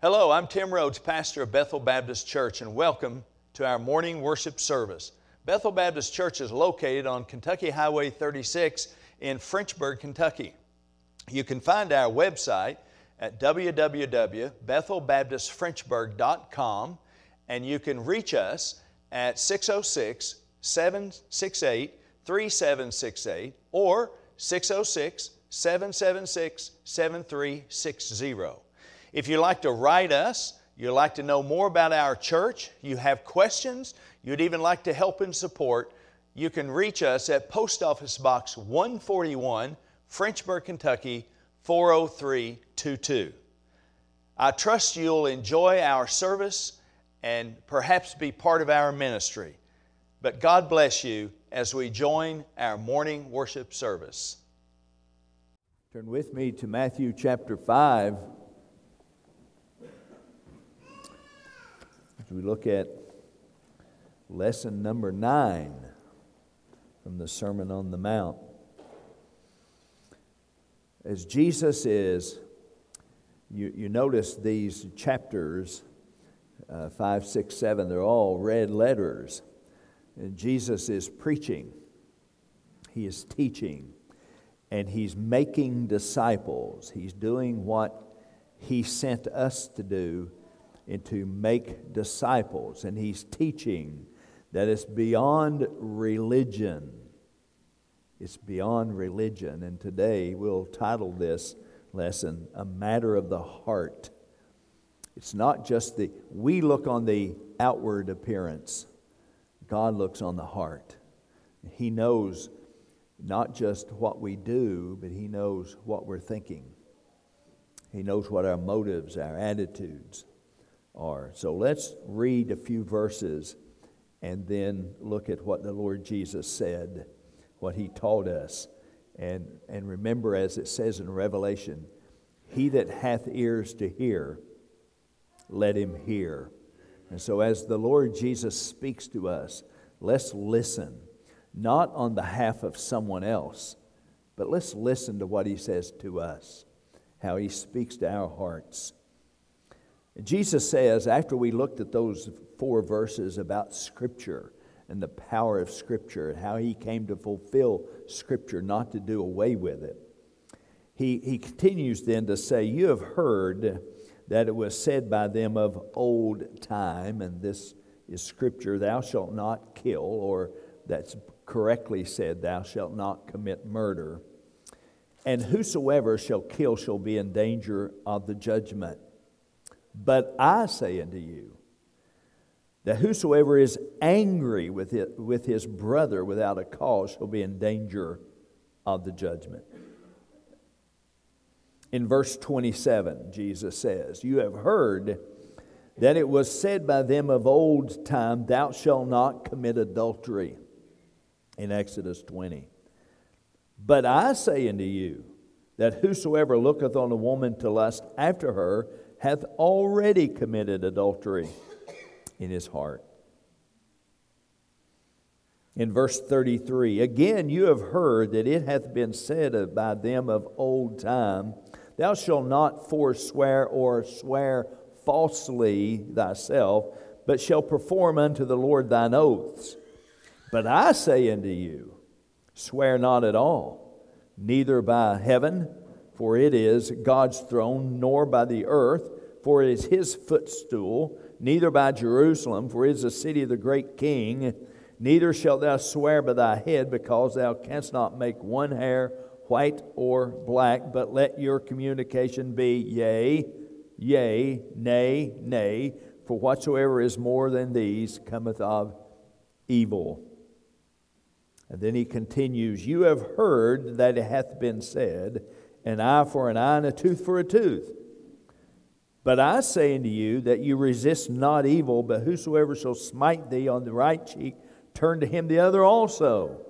Hello, I'm Tim Rhodes, pastor of Bethel Baptist Church, and welcome to our morning worship service. Bethel Baptist Church is located on Kentucky Highway 36 in Frenchburg, Kentucky. You can find our website at www.bethelbaptistfrenchburg.com and you can reach us at 606 768 3768 or 606 776 7360. If you'd like to write us, you'd like to know more about our church, you have questions, you'd even like to help and support, you can reach us at Post Office Box 141, Frenchburg, Kentucky 40322. I trust you'll enjoy our service and perhaps be part of our ministry. But God bless you as we join our morning worship service. Turn with me to Matthew chapter 5 as we look at lesson number 9 from the Sermon on the Mount. As Jesus is, you, you notice these chapters uh, 5, 6, 7, they're all red letters. And Jesus is preaching, He is teaching, and He's making disciples. He's doing what He sent us to do and to make disciples. And He's teaching that it's beyond religion. It's beyond religion. And today we'll title this lesson, A Matter of the Heart. It's not just the, we look on the outward appearance, God looks on the heart. He knows not just what we do, but He knows what we're thinking. He knows what our motives, our attitudes are. So let's read a few verses and then look at what the Lord Jesus said, what He taught us. And, and remember, as it says in Revelation, He that hath ears to hear, let him hear. And so, as the Lord Jesus speaks to us, let's listen, not on behalf of someone else, but let's listen to what he says to us, how he speaks to our hearts. Jesus says, after we looked at those four verses about Scripture and the power of Scripture and how he came to fulfill Scripture, not to do away with it, he, he continues then to say, You have heard that it was said by them of old time, and this is scripture, thou shalt not kill, or that's correctly said, thou shalt not commit murder. And whosoever shall kill shall be in danger of the judgment. But I say unto you, that whosoever is angry with, it, with his brother without a cause shall be in danger of the judgment. In verse 27, Jesus says, You have heard that it was said by them of old time, Thou shalt not commit adultery. In Exodus 20. But I say unto you, that whosoever looketh on a woman to lust after her hath already committed adultery in his heart. In verse 33, again you have heard that it hath been said by them of old time, Thou shalt not forswear or swear falsely thyself, but shall perform unto the Lord thine oaths. But I say unto you, swear not at all, neither by heaven, for it is God's throne, nor by the earth, for it is his footstool, neither by Jerusalem, for it is the city of the great king. Neither shalt thou swear by thy head, because thou canst not make one hair white or black, but let your communication be yea, yea, nay, nay, for whatsoever is more than these cometh of evil. And then he continues, You have heard that it hath been said, An eye for an eye, and a tooth for a tooth. But I say unto you that you resist not evil, but whosoever shall smite thee on the right cheek, turn to him the other also.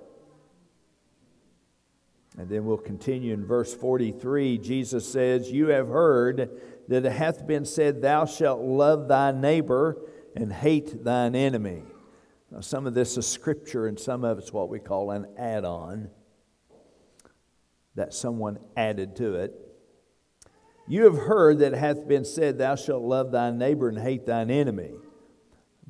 And then we'll continue in verse 43. Jesus says, You have heard that it hath been said, Thou shalt love thy neighbor and hate thine enemy. Now, some of this is scripture, and some of it's what we call an add on that someone added to it. You have heard that it hath been said, Thou shalt love thy neighbor and hate thine enemy.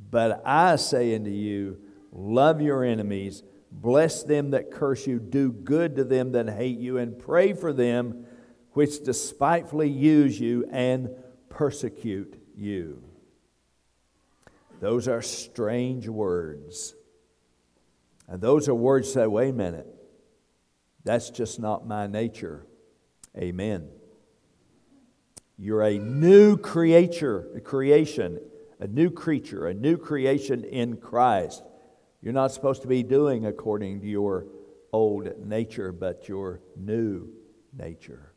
But I say unto you, Love your enemies, bless them that curse you, do good to them that hate you, and pray for them which despitefully use you and persecute you. Those are strange words. And those are words say, wait a minute, that's just not my nature. Amen. You're a new creature, a creation, a new creature, a new creation in Christ. You're not supposed to be doing according to your old nature, but your new nature.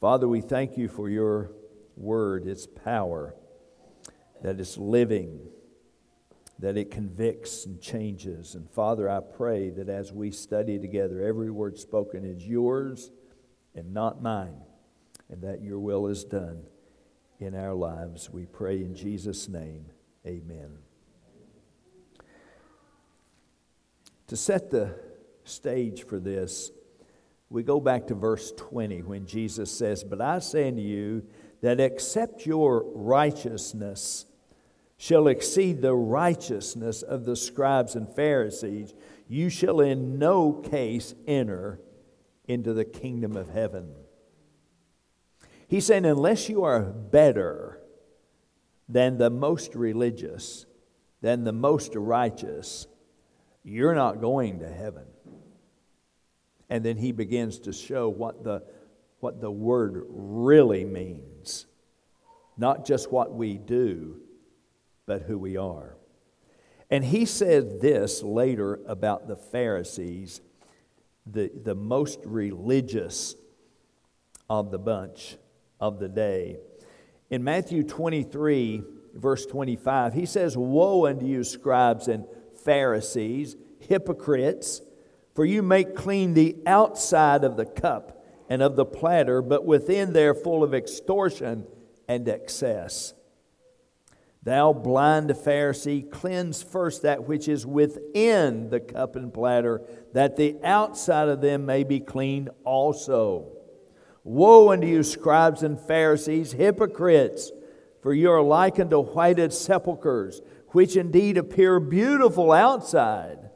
Father, we thank you for your word, its power, that it's living, that it convicts and changes. And Father, I pray that as we study together, every word spoken is yours and not mine, and that your will is done in our lives. We pray in Jesus' name. Amen. To set the stage for this, we go back to verse 20 when Jesus says, But I say unto you that except your righteousness shall exceed the righteousness of the scribes and Pharisees, you shall in no case enter into the kingdom of heaven. He's saying, unless you are better than the most religious, than the most righteous, you're not going to heaven. And then he begins to show what the, what the word really means. Not just what we do, but who we are. And he said this later about the Pharisees, the, the most religious of the bunch of the day. In Matthew 23, verse 25, he says, Woe unto you, scribes and Pharisees, hypocrites, for you make clean the outside of the cup and of the platter, but within they're full of extortion and excess. Thou blind Pharisee, cleanse first that which is within the cup and platter, that the outside of them may be clean also. Woe unto you, scribes and Pharisees, hypocrites! For you are like unto whited sepulchres, which indeed appear beautiful outside,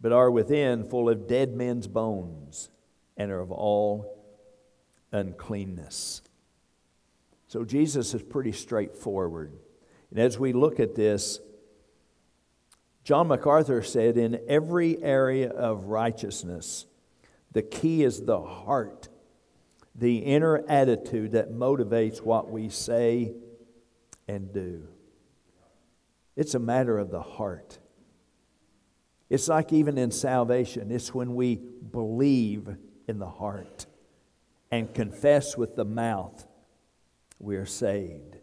but are within full of dead men's bones and are of all uncleanness. So Jesus is pretty straightforward. And as we look at this, John MacArthur said, in every area of righteousness, the key is the heart, the inner attitude that motivates what we say and do. It's a matter of the heart. It's like even in salvation, it's when we believe in the heart and confess with the mouth, we are saved.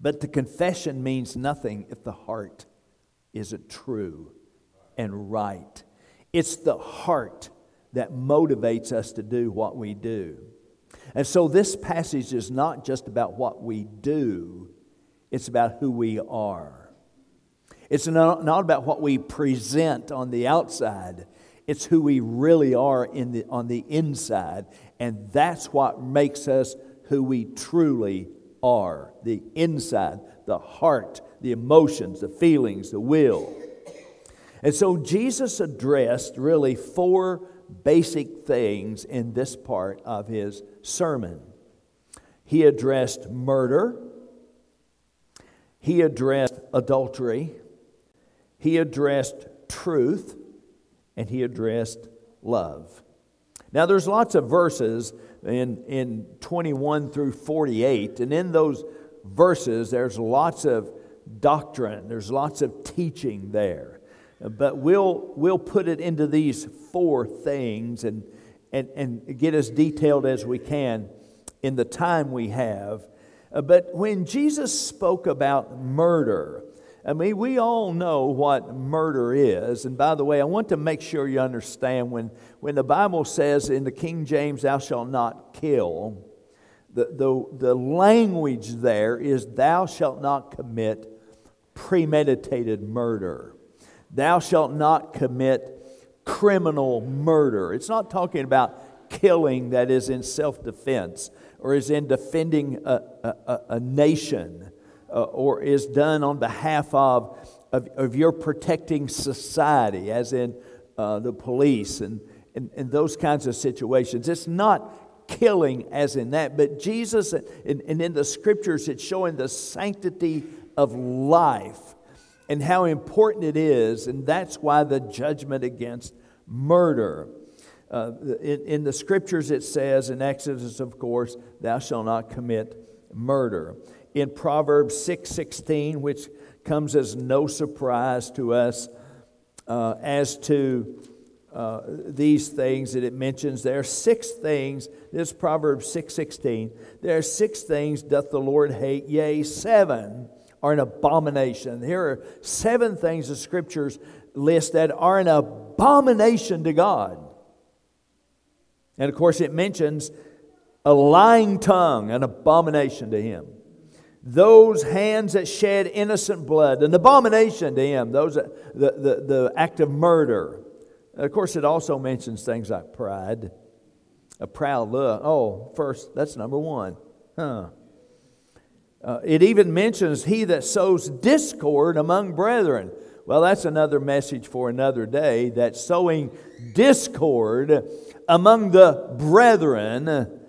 But the confession means nothing if the heart isn't true and right. It's the heart that motivates us to do what we do. And so this passage is not just about what we do, it's about who we are. It's not, about what we present on the outside, it's who we really are in the, on the inside. And that's what makes us who we truly are the inside, the heart, the emotions, the feelings, the will. And so Jesus addressed really four basic things in this part of his sermon. He addressed murder, he addressed adultery, he addressed truth, and he addressed love. Now, there's lots of verses in, in 21 through 48, and in those verses, there's lots of doctrine, there's lots of teaching there. But we'll, we'll put it into these four things and, and, and get as detailed as we can in the time we have. Uh, but when Jesus spoke about murder, I mean, we all know what murder is. And by the way, I want to make sure you understand when, when the Bible says in the King James, thou shalt not kill, the, the, the language there is, thou shalt not commit premeditated murder. Thou shalt not commit criminal murder. It's not talking about killing that is in self defense or is in defending a, a, a nation uh, or is done on behalf of, of, of your protecting society, as in uh, the police and, and, and those kinds of situations. It's not killing as in that, but Jesus, and, and in the scriptures, it's showing the sanctity of life and how important it is, and that's why the judgment against murder. Uh, in, in, the scriptures, it says in Exodus, of course, thou shalt not commit murder. In Proverbs 6 16, which comes as no surprise to us uh, as to uh, these things that it mentions, there are six things. This Proverbs six sixteen. There are six things doth the Lord hate, yea, seven are an abomination. Here are seven things the scriptures list that are an abomination to God. And of course, it mentions a lying tongue, an abomination to him. Those hands that shed innocent blood, an abomination to him. Those the, the, the act of murder. Of course, it also mentions things like pride, a proud look. Oh, first, that's number one. Huh. Uh, it even mentions he that sows discord among brethren. Well, that's another message for another day that sowing discord among the brethren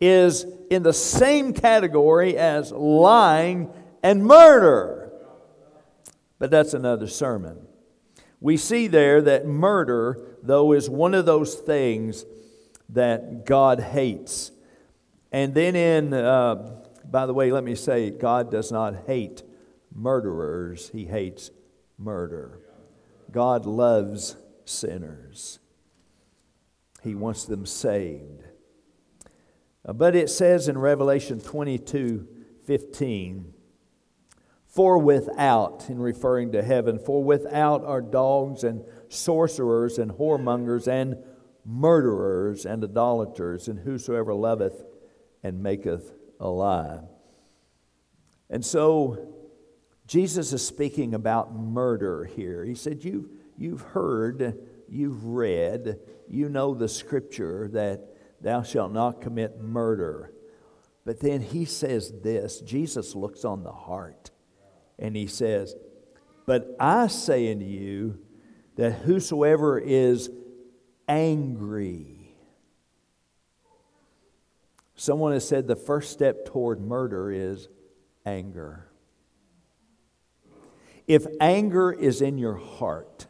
is in the same category as lying and murder. But that's another sermon. We see there that murder, though, is one of those things that God hates. And then in, uh, by the way, let me say, God does not hate murderers, He hates murder. God loves sinners. He wants them saved. Uh, but it says in Revelation 22 15, for without, in referring to heaven, for without are dogs and sorcerers and whoremongers and murderers and idolaters and whosoever loveth and maketh a lie. And so Jesus is speaking about murder here. He said, You've, you've heard, you've read, you know the scripture that thou shalt not commit murder. But then he says this Jesus looks on the heart and he says, But I say unto you that whosoever is angry, someone has said the first step toward murder is anger. If anger is in your heart,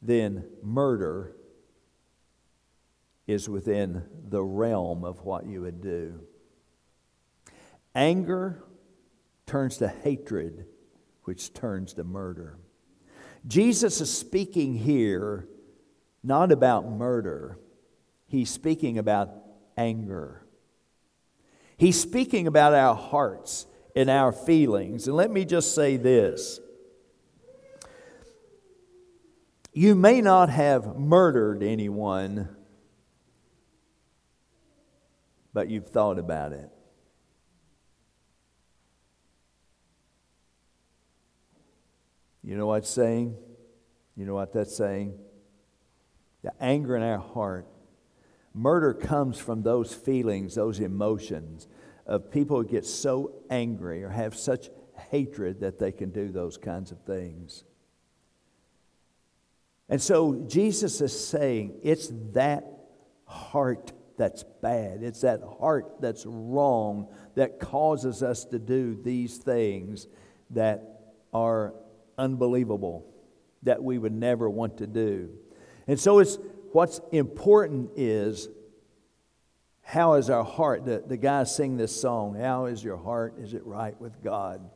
then murder is within the realm of what you would do. Anger turns to hatred, which turns to murder. Jesus is speaking here not about murder, he's speaking about anger. He's speaking about our hearts and our feelings. And let me just say this you may not have murdered anyone, but you've thought about it. You know what saying? You know what that's saying? The anger in our heart. Murder comes from those feelings, those emotions of people who get so angry or have such hatred that they can do those kinds of things. And so Jesus is saying it's that heart that's bad. It's that heart that's wrong that causes us to do these things that are unbelievable, that we would never want to do. And so it's what's important is how is our heart? The, the guys sing this song, How is your heart? Is it right with God?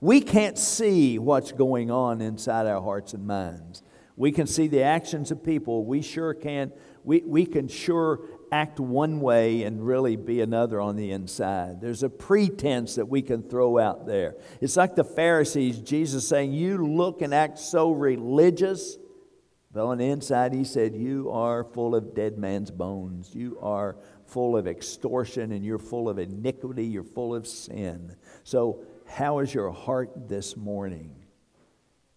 We can't see what's going on inside our hearts and minds. We can see the actions of people. We sure can. We, we can sure act one way and really be another on the inside. There's a pretense that we can throw out there. It's like the Pharisees, Jesus saying, You look and act so religious. But on the inside, he said, You are full of dead man's bones. You are full of extortion and you're full of iniquity. You're full of sin. So how is your heart this morning?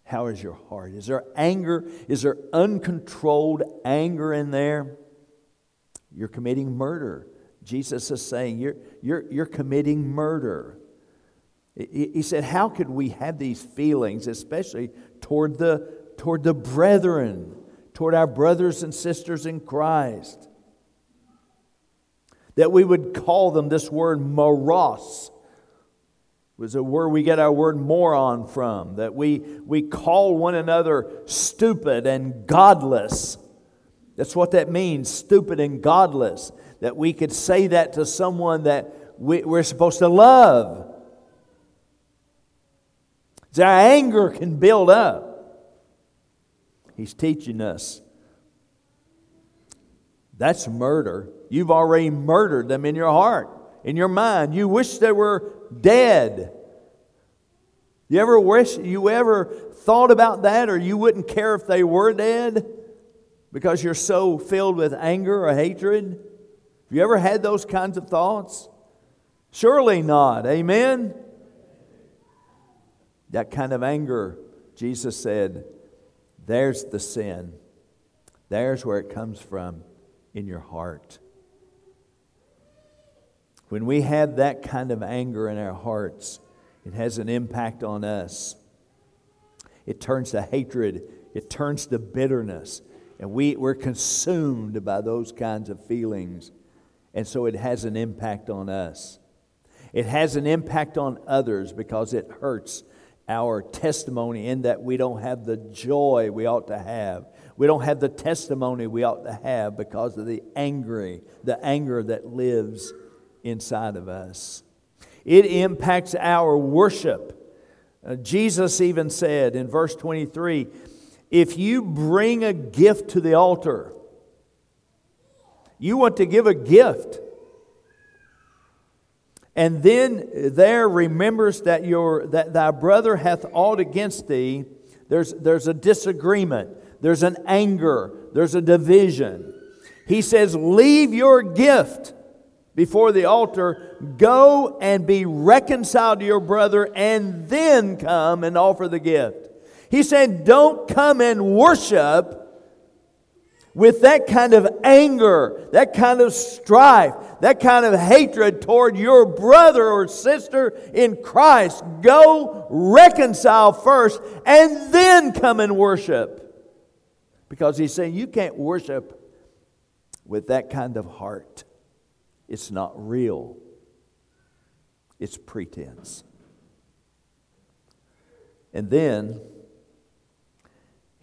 How is your heart? Is there anger? Is there uncontrolled anger in there? You're committing murder. Jesus is saying you're, you're, you're committing murder. He said, How could we have these feelings, especially toward the, toward the brethren, toward our brothers and sisters in Christ? That we would call them this word moros, was a word we get our word moron from, that we, we call one another stupid and godless. That's what that means, stupid and godless. That we could say that to someone that we, we're supposed to love. Our anger can build up. He's teaching us. That's murder. You've already murdered them in your heart, in your mind. You wish they were dead. You ever wish you ever thought about that or you wouldn't care if they were dead because you're so filled with anger or hatred? Have you ever had those kinds of thoughts? Surely not. Amen. That kind of anger, Jesus said, there's the sin. There's where it comes from in your heart. When we have that kind of anger in our hearts, it has an impact on us. It turns to hatred, it turns to bitterness, and we, we're consumed by those kinds of feelings. And so it has an impact on us. It has an impact on others because it hurts our testimony in that we don't have the joy we ought to have. We don't have the testimony we ought to have because of the angry, the anger that lives inside of us. It impacts our worship. Uh, Jesus even said in verse 23 if you bring a gift to the altar, you want to give a gift. And then there remembers that, your, that thy brother hath aught against thee. There's, there's a disagreement, there's an anger, there's a division. He says, Leave your gift before the altar, go and be reconciled to your brother, and then come and offer the gift. He said, Don't come and worship with that kind of anger, that kind of strife, that kind of hatred toward your brother or sister in Christ. Go reconcile first and then come and worship. Because he's saying you can't worship with that kind of heart. It's not real, it's pretense. And then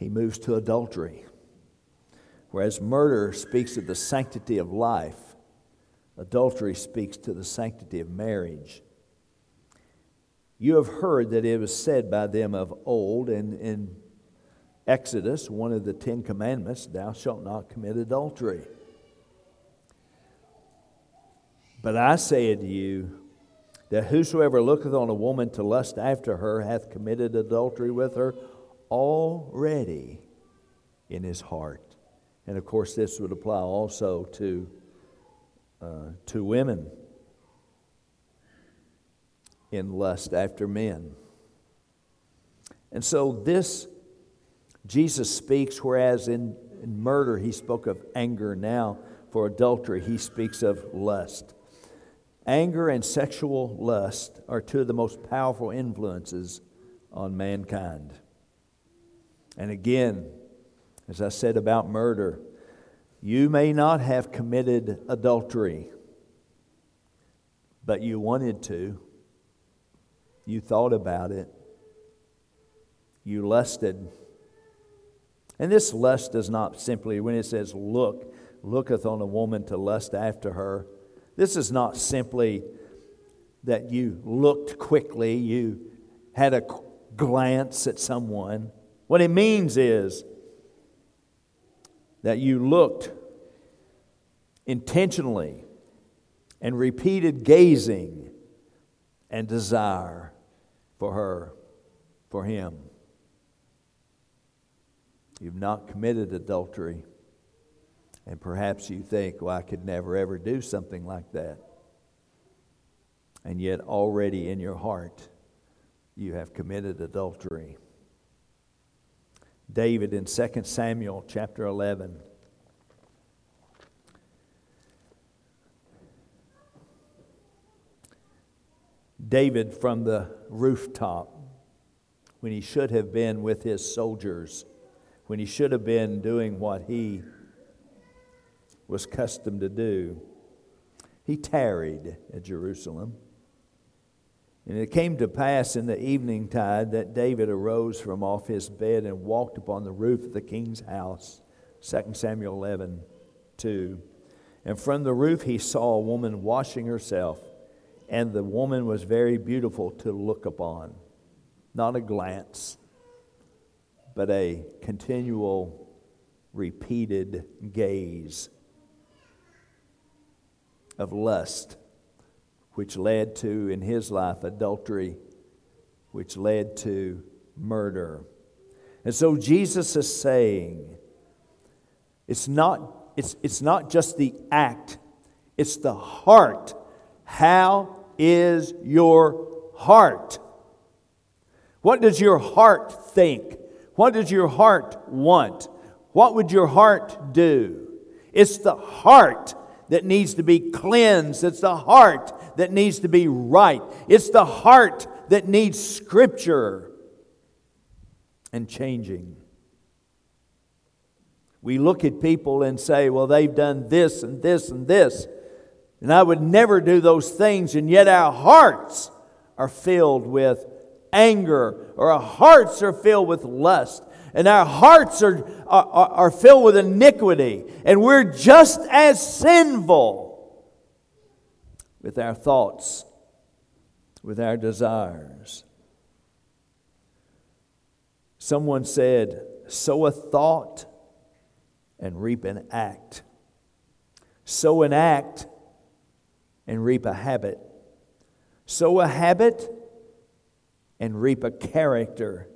he moves to adultery. Whereas murder speaks of the sanctity of life, adultery speaks to the sanctity of marriage. You have heard that it was said by them of old, and in Exodus, one of the Ten Commandments, thou shalt not commit adultery. But I say unto you that whosoever looketh on a woman to lust after her hath committed adultery with her already in his heart. And of course, this would apply also to, uh, to women in lust after men. And so, this Jesus speaks, whereas in, in murder he spoke of anger, now for adultery he speaks of lust. Anger and sexual lust are two of the most powerful influences on mankind. And again, as I said about murder, you may not have committed adultery, but you wanted to. You thought about it. You lusted. And this lust does not simply, when it says look, looketh on a woman to lust after her, this is not simply that you looked quickly, you had a glance at someone. What it means is that you looked intentionally and repeated gazing and desire for her, for him. You've not committed adultery. And perhaps you think, well, I could never ever do something like that. And yet, already in your heart, you have committed adultery. David in 2 Samuel chapter 11. David from the rooftop when he should have been with his soldiers, when he should have been doing what he was accustomed to do. He tarried at Jerusalem. And it came to pass in the evening tide that David arose from off his bed and walked upon the roof of the king's house. 2 Samuel 11, 2. And from the roof he saw a woman washing herself, and the woman was very beautiful to look upon. Not a glance, but a continual, repeated gaze of lust which led to, in his life, adultery, which led to murder. And so Jesus is saying, it's not, it's, it's not just the act, it's the heart. How is your heart? What does your heart think? What does your heart want? What would your heart do? It's the heart that needs to be cleansed. It's the heart that needs to be right. It's the heart that needs scripture and changing. We look at people and say, well, they've done this and this and this, and I would never do those things, and yet our hearts are filled with anger, or our hearts are filled with lust, and our hearts are, are, are filled with iniquity, and we're just as sinful with our thoughts, with our desires. Someone said, sow a thought and reap an act. Sow an act and reap a habit. Sow a habit and reap a character.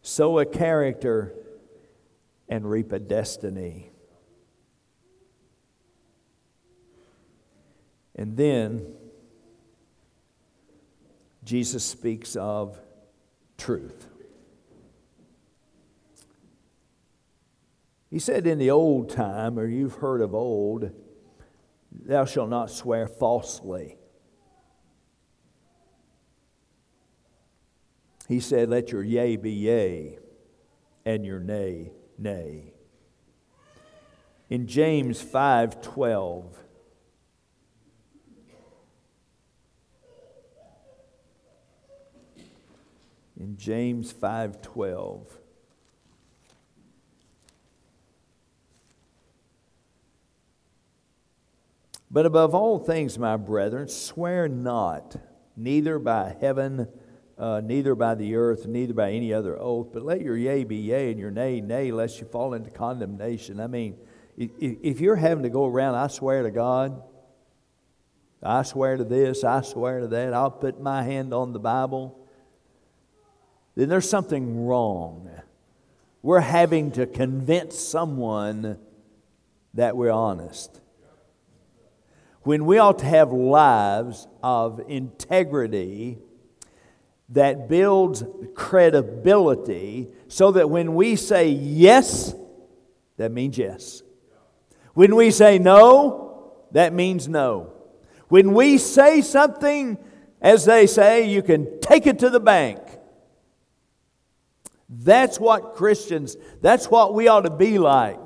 Sow a character and reap a destiny. And then Jesus speaks of truth. He said in the old time, or you've heard of old, thou shalt not swear falsely. He said, Let your yea be yea, and your nay, nay. In James 5 12, in James 5:12. But above all things, my brethren, swear not, neither by heaven, uh, neither by the earth, neither by any other oath, but let your yea be yea and your nay, nay, lest you fall into condemnation. I mean, if you're having to go around, I swear to God, I swear to this, I swear to that, I'll put my hand on the Bible then there's something wrong. We're having to convince someone that we're honest. When we ought to have lives of integrity that builds credibility so that when we say yes, that means yes. When we say no, that means no. When we say something, as they say, you can take it to the bank. That's what Christians, that's what we ought to be like.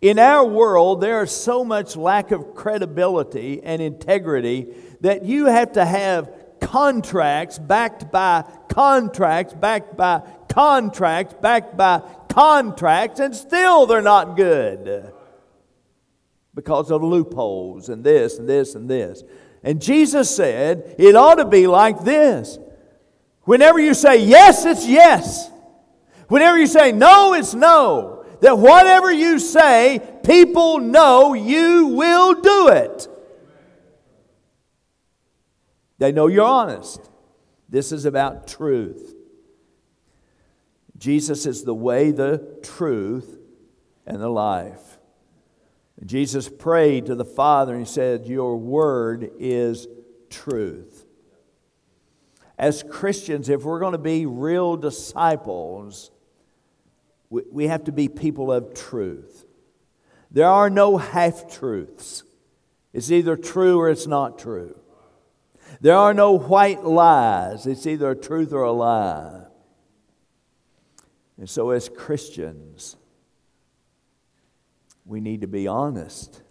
In our world, there is so much lack of credibility and integrity that you have to have contracts backed by contracts, backed by contracts, backed by contracts, and still they're not good because of loopholes and this and this and this. And Jesus said it ought to be like this. Whenever you say yes, it's yes. Whenever you say no, it's no. That whatever you say, people know you will do it. They know you're honest. This is about truth. Jesus is the way, the truth, and the life. Jesus prayed to the Father and he said, Your word is truth. As Christians, if we're going to be real disciples, we, we have to be people of truth. There are no half truths. It's either true or it's not true. There are no white lies. It's either a truth or a lie. And so, as Christians, we need to be honest.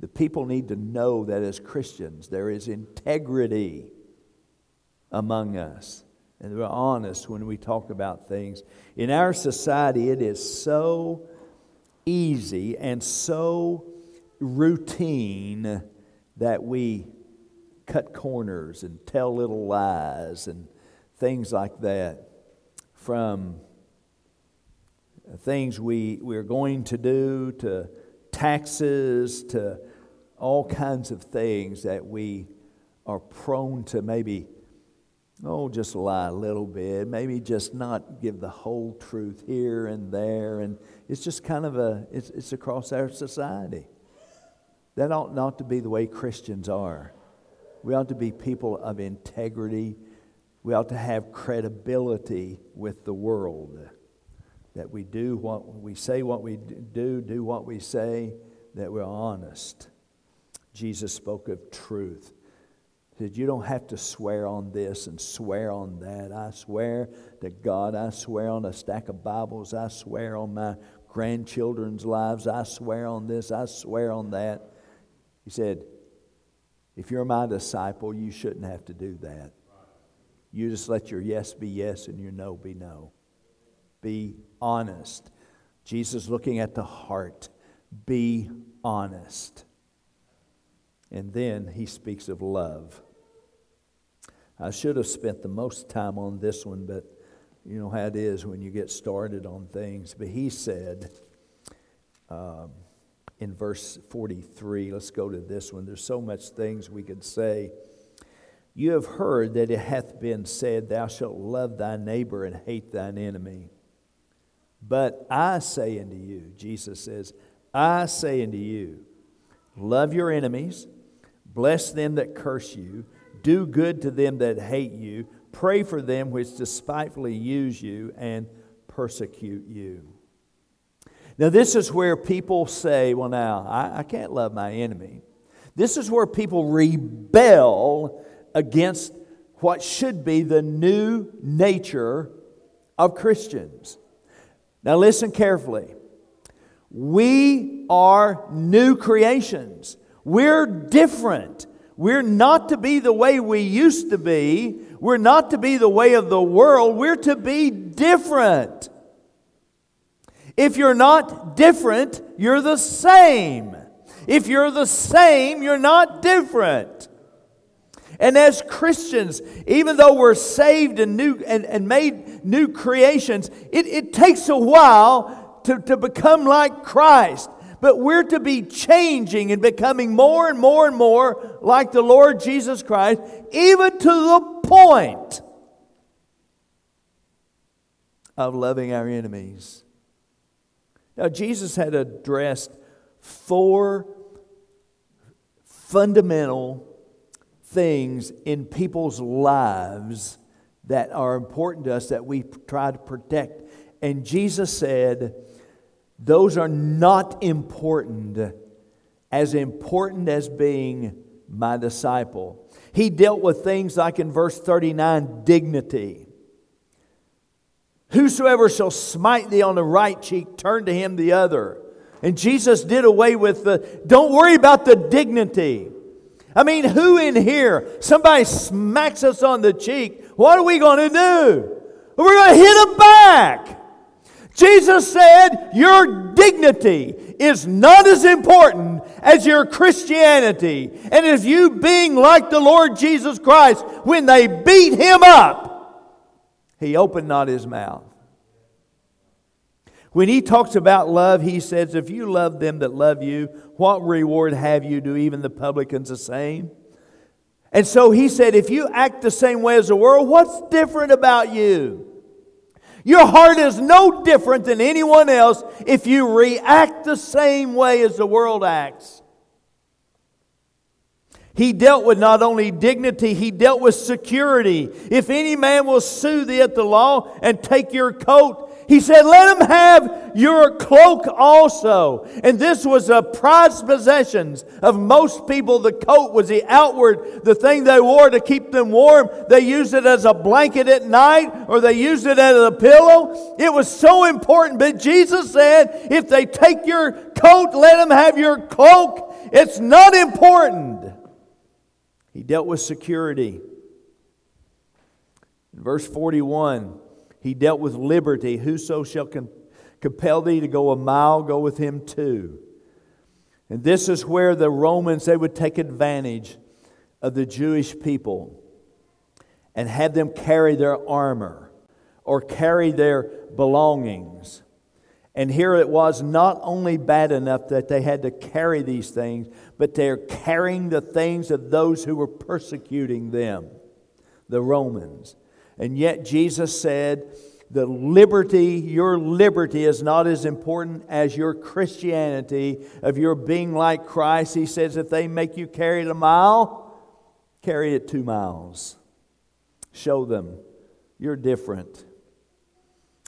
The people need to know that as Christians, there is integrity among us. And we're honest when we talk about things. In our society, it is so easy and so routine that we cut corners and tell little lies and things like that from things we, we're going to do to taxes to all kinds of things that we are prone to maybe oh just lie a little bit. Maybe just not give the whole truth here and there. And it's just kind of a it's, it's across our society. That ought not to be the way christians are. We ought to be people of integrity. We ought to have credibility with the world. That we do what we say what we do do what we say. That we're honest. Jesus spoke of truth you don't have to swear on this and swear on that i swear to god i swear on a stack of bibles i swear on my grandchildren's lives i swear on this i swear on that he said if you're my disciple you shouldn't have to do that you just let your yes be yes and your no be no be honest. Jesus looking at the heart. Be honest. And then he speaks of love. I should have spent the most time on this one, but you know how it is when you get started on things. But he said um, in verse 43, let's go to this one. There's so much things we could say. You have heard that it hath been said, Thou shalt love thy neighbor and hate thine enemy. But I say unto you, Jesus says, I say unto you, love your enemies, bless them that curse you, do good to them that hate you, pray for them which despitefully use you and persecute you. Now, this is where people say, well, now, I, I can't love my enemy. This is where people rebel against what should be the new nature of Christians. Now, listen carefully. We are new creations. We're different. We're not to be the way we used to be. We're not to be the way of the world. We're to be different. If you're not different, you're the same. If you're the same, you're not different. And as Christians, even though we're saved and, new, and, and made new creations, it, it takes a while to, to become like Christ. But we're to be changing and becoming more and more and more like the Lord Jesus Christ, even to the point of loving our enemies. Now, Jesus had addressed four fundamental things in people's lives that are important to us that we try to protect. And Jesus said, those are not important as important as being my disciple. He dealt with things like in verse 39 dignity. Whosoever shall smite thee on the right cheek, turn to him the other. And Jesus did away with the, don't worry about the dignity. I mean, who in here, somebody smacks us on the cheek, what are we going to do? We're going to hit them back. Jesus said, Your dignity is not as important as your Christianity. And as you being like the Lord Jesus Christ, when they beat him up, he opened not his mouth. When he talks about love, he says, If you love them that love you, what reward have you? Do even the publicans the same? And so he said, If you act the same way as the world, what's different about you? Your heart is no different than anyone else if you react the same way as the world acts. He dealt with not only dignity, he dealt with security. If any man will sue thee at the law and take your coat, He said, Let him have your cloak also. And this was a prized possessions of most people. The coat was the outward, the thing they wore to keep them warm. They used it as a blanket at night or they used it as a pillow. It was so important. But Jesus said, If they take your coat, let them have your cloak. It's not important. He dealt with security. In verse 41, he dealt with liberty. Whoso shall compel thee to go a mile, go with him too. And this is where the Romans, they would take advantage of the Jewish people and have them carry their armor or carry their belongings. And here it was not only bad enough that they had to carry these things, but they're carrying the things of those who were persecuting them, the Romans. And yet Jesus said, the liberty, your liberty is not as important as your Christianity, of your being like Christ. He says, if they make you carry it a mile, carry it two miles. Show them you're different.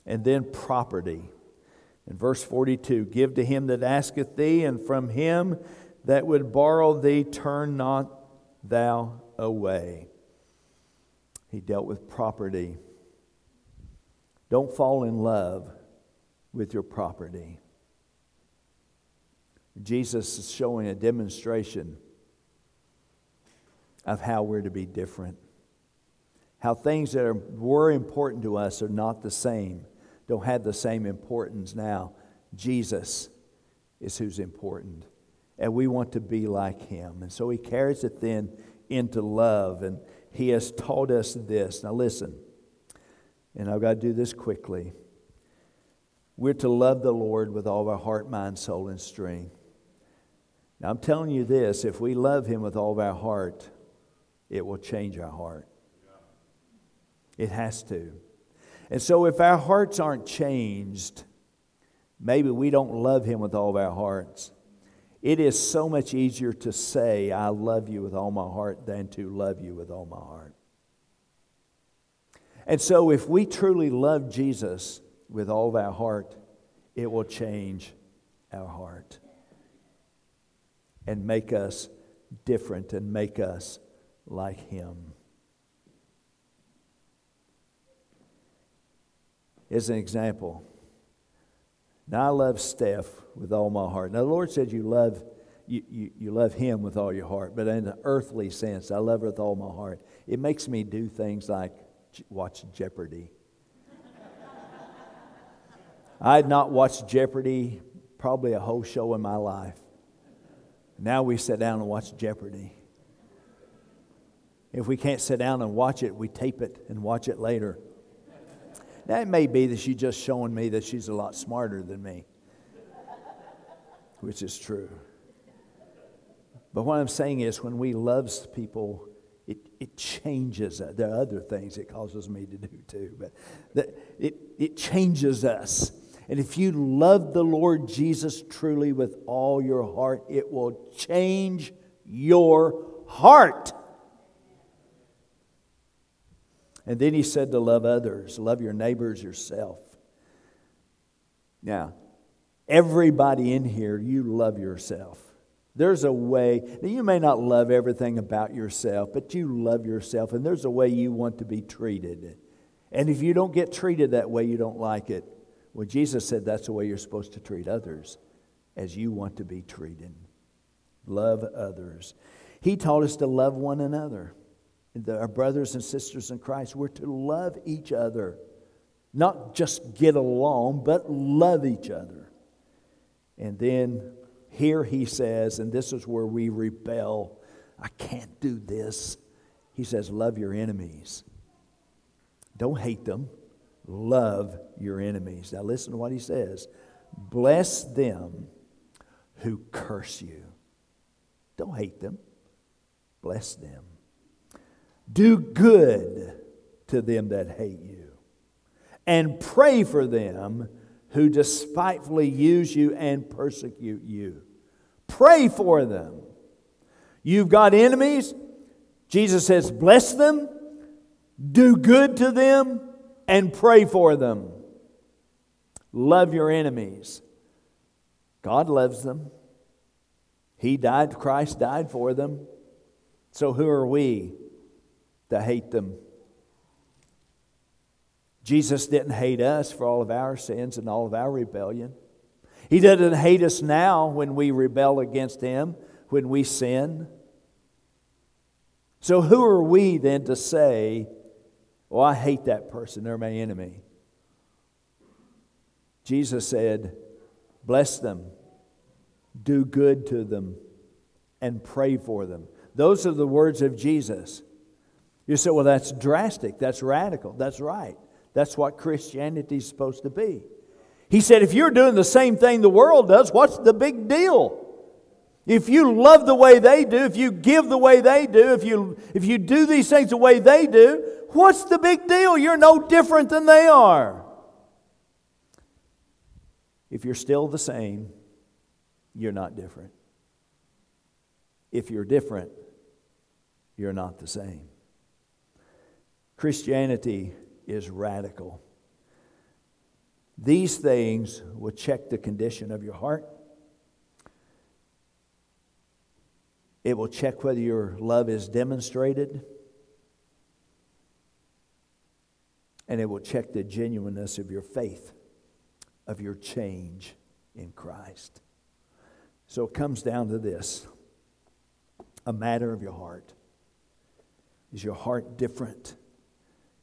And then property. In verse 42 Give to him that asketh thee, and from him that would borrow thee, turn not thou away. He dealt with property. Don't fall in love with your property. Jesus is showing a demonstration of how we're to be different. How things that are, were important to us are not the same, don't have the same importance now. Jesus is who's important. And we want to be like him. And so he carries it then into love. And he has taught us this. Now, listen, and I've got to do this quickly. We're to love the Lord with all our heart, mind, soul, and strength. Now, I'm telling you this if we love Him with all of our heart, it will change our heart. It has to. And so, if our hearts aren't changed, maybe we don't love Him with all of our hearts. It is so much easier to say, I love you with all my heart, than to love you with all my heart. And so, if we truly love Jesus with all our heart, it will change our heart and make us different and make us like Him. As an example, now I love Steph with all my heart. Now the Lord said you love you, you, you love him with all your heart, but in an earthly sense, I love her with all my heart. It makes me do things like watch Jeopardy. I had not watched Jeopardy probably a whole show in my life. Now we sit down and watch Jeopardy. If we can't sit down and watch it, we tape it and watch it later. Now, it may be that she's just showing me that she's a lot smarter than me, which is true. But what I'm saying is, when we love people, it, it changes us. There are other things it causes me to do too, but that it, it changes us. And if you love the Lord Jesus truly with all your heart, it will change your heart. And then he said to love others, love your neighbors yourself. Now, everybody in here, you love yourself. There's a way, you may not love everything about yourself, but you love yourself, and there's a way you want to be treated. And if you don't get treated that way, you don't like it. Well, Jesus said that's the way you're supposed to treat others, as you want to be treated. Love others. He taught us to love one another our brothers and sisters in Christ, we're to love each other. Not just get along, but love each other. And then here he says, and this is where we rebel I can't do this. He says, Love your enemies. Don't hate them, love your enemies. Now, listen to what he says Bless them who curse you. Don't hate them, bless them. Do good to them that hate you, and pray for them who despitefully use you and persecute you. Pray for them. You've got enemies. Jesus says, bless them, do good to them, and pray for them. Love your enemies. God loves them. He died, Christ died for them. So who are we to hate them? Jesus didn't hate us for all of our sins and all of our rebellion. He doesn't hate us now when we rebel against Him, when we sin. So, who are we then to say, Oh, I hate that person, they're my enemy? Jesus said, Bless them, do good to them, and pray for them. Those are the words of Jesus. You say, Well, that's drastic, that's radical. That's right. That's what Christianity is supposed to be. He said, if you're doing the same thing the world does, what's the big deal? If you love the way they do, if you give the way they do, if you, if you do these things the way they do, what's the big deal? You're no different than they are. If you're still the same, you're not different. If you're different, you're not the same. Christianity is radical. These things will check the condition of your heart. It will check whether your love is demonstrated. And it will check the genuineness of your faith, of your change in Christ. So it comes down to this a matter of your heart. Is your heart different?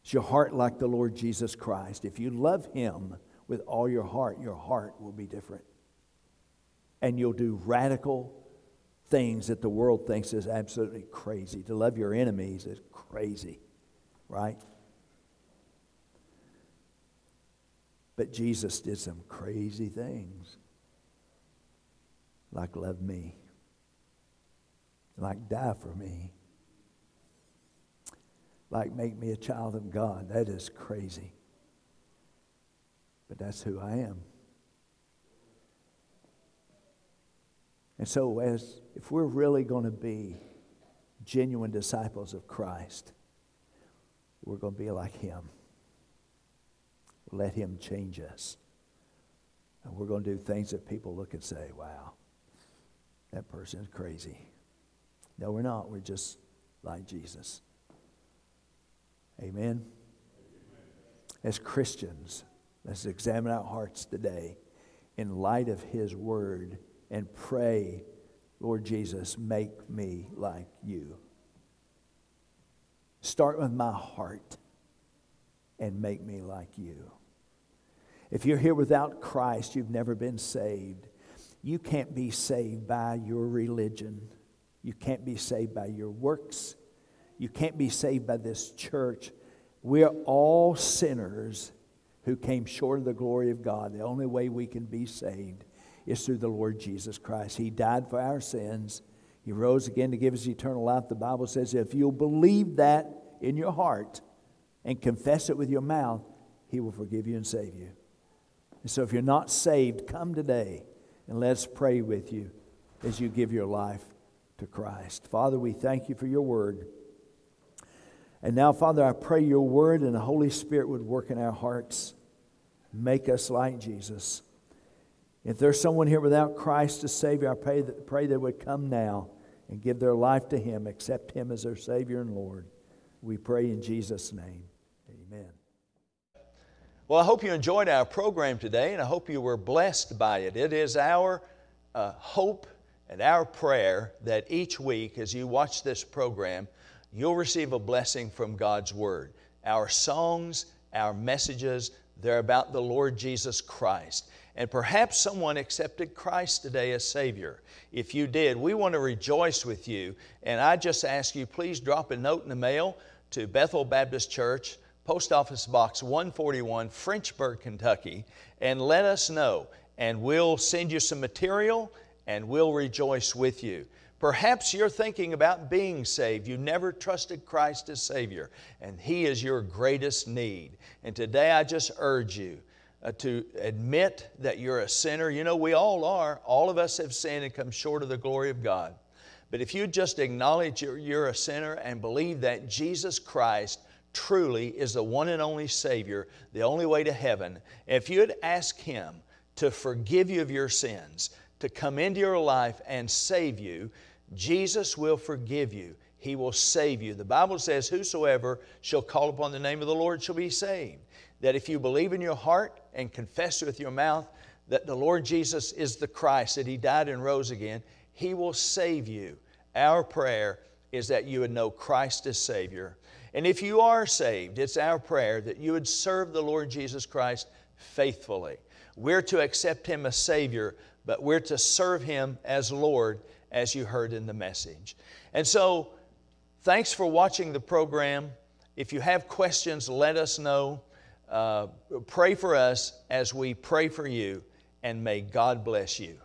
Is your heart like the Lord Jesus Christ? If you love Him with all your heart, your heart will be different. And you'll do radical things that the world thinks is absolutely crazy. To love your enemies is crazy, right? But Jesus did some crazy things, like love me, like die for me like make me a child of God. That is crazy. But that's who I am. And so as if we're really going to be genuine disciples of Christ, we're going to be like him. Let him change us. And we're going to do things that people look and say, wow, that person is crazy. No, we're not. We're just like Jesus. Amen. As Christians, let's examine our hearts today in light of His Word and pray, Lord Jesus, make me like you. Start with my heart and make me like you. If you're here without Christ, you've never been saved. You can't be saved by your religion. You can't be saved by your works. You can't be saved by this church. We're all sinners who came short of the glory of God. The only way we can be saved is through the Lord Jesus Christ. He died for our sins. He rose again to give us eternal life. The Bible says if you'll believe that in your heart and confess it with your mouth, He will forgive you and save you. And so if you're not saved, come today and let's pray with you as you give your life to Christ. Father, we thank you for your word. And now, Father, I pray your word and the Holy Spirit would work in our hearts, make us like Jesus. If there's someone here without Christ as Savior, I pray that, pray they would come now and give their life to Him, accept Him as their Savior and Lord. We pray in Jesus' name. Amen. Well, I hope you enjoyed our program today, and I hope you were blessed by it. It is our uh, hope and our prayer that each week, as you watch this program, you'll receive a blessing from God's Word. Our songs, our messages, they're about the Lord Jesus Christ. And perhaps someone accepted Christ today as Savior. If you did, we want to rejoice with you. And I just ask you, please drop a note in the mail to Bethel Baptist Church, Post Office Box 141, Frenchburg, Kentucky, and let us know. And we'll send you some material and we'll rejoice with you. Perhaps you're thinking about being saved. You never trusted Christ as Savior, and He is your greatest need. And today I just urge you uh, to admit that you're a sinner. You know, we all are. All of us have sinned and come short of the glory of God. But if you just acknowledge you're, you're a sinner and believe that Jesus Christ truly is the one and only Savior, the only way to heaven, if you would ask Him to forgive you of your sins, to come into your life and save you, Jesus will forgive you. He will save you. The Bible says, Whosoever shall call upon the name of the Lord shall be saved. That if you believe in your heart and confess with your mouth that the Lord Jesus is the Christ, that He died and rose again, He will save you. Our prayer is that you would know Christ as Savior. And if you are saved, it's our prayer that you would serve the Lord Jesus Christ faithfully. We're to accept Him as Savior, but we're to serve Him as Lord, as you heard in the message. And so, thanks for watching the program. If you have questions, let us know. Uh, pray for us as we pray for you, and may God bless you.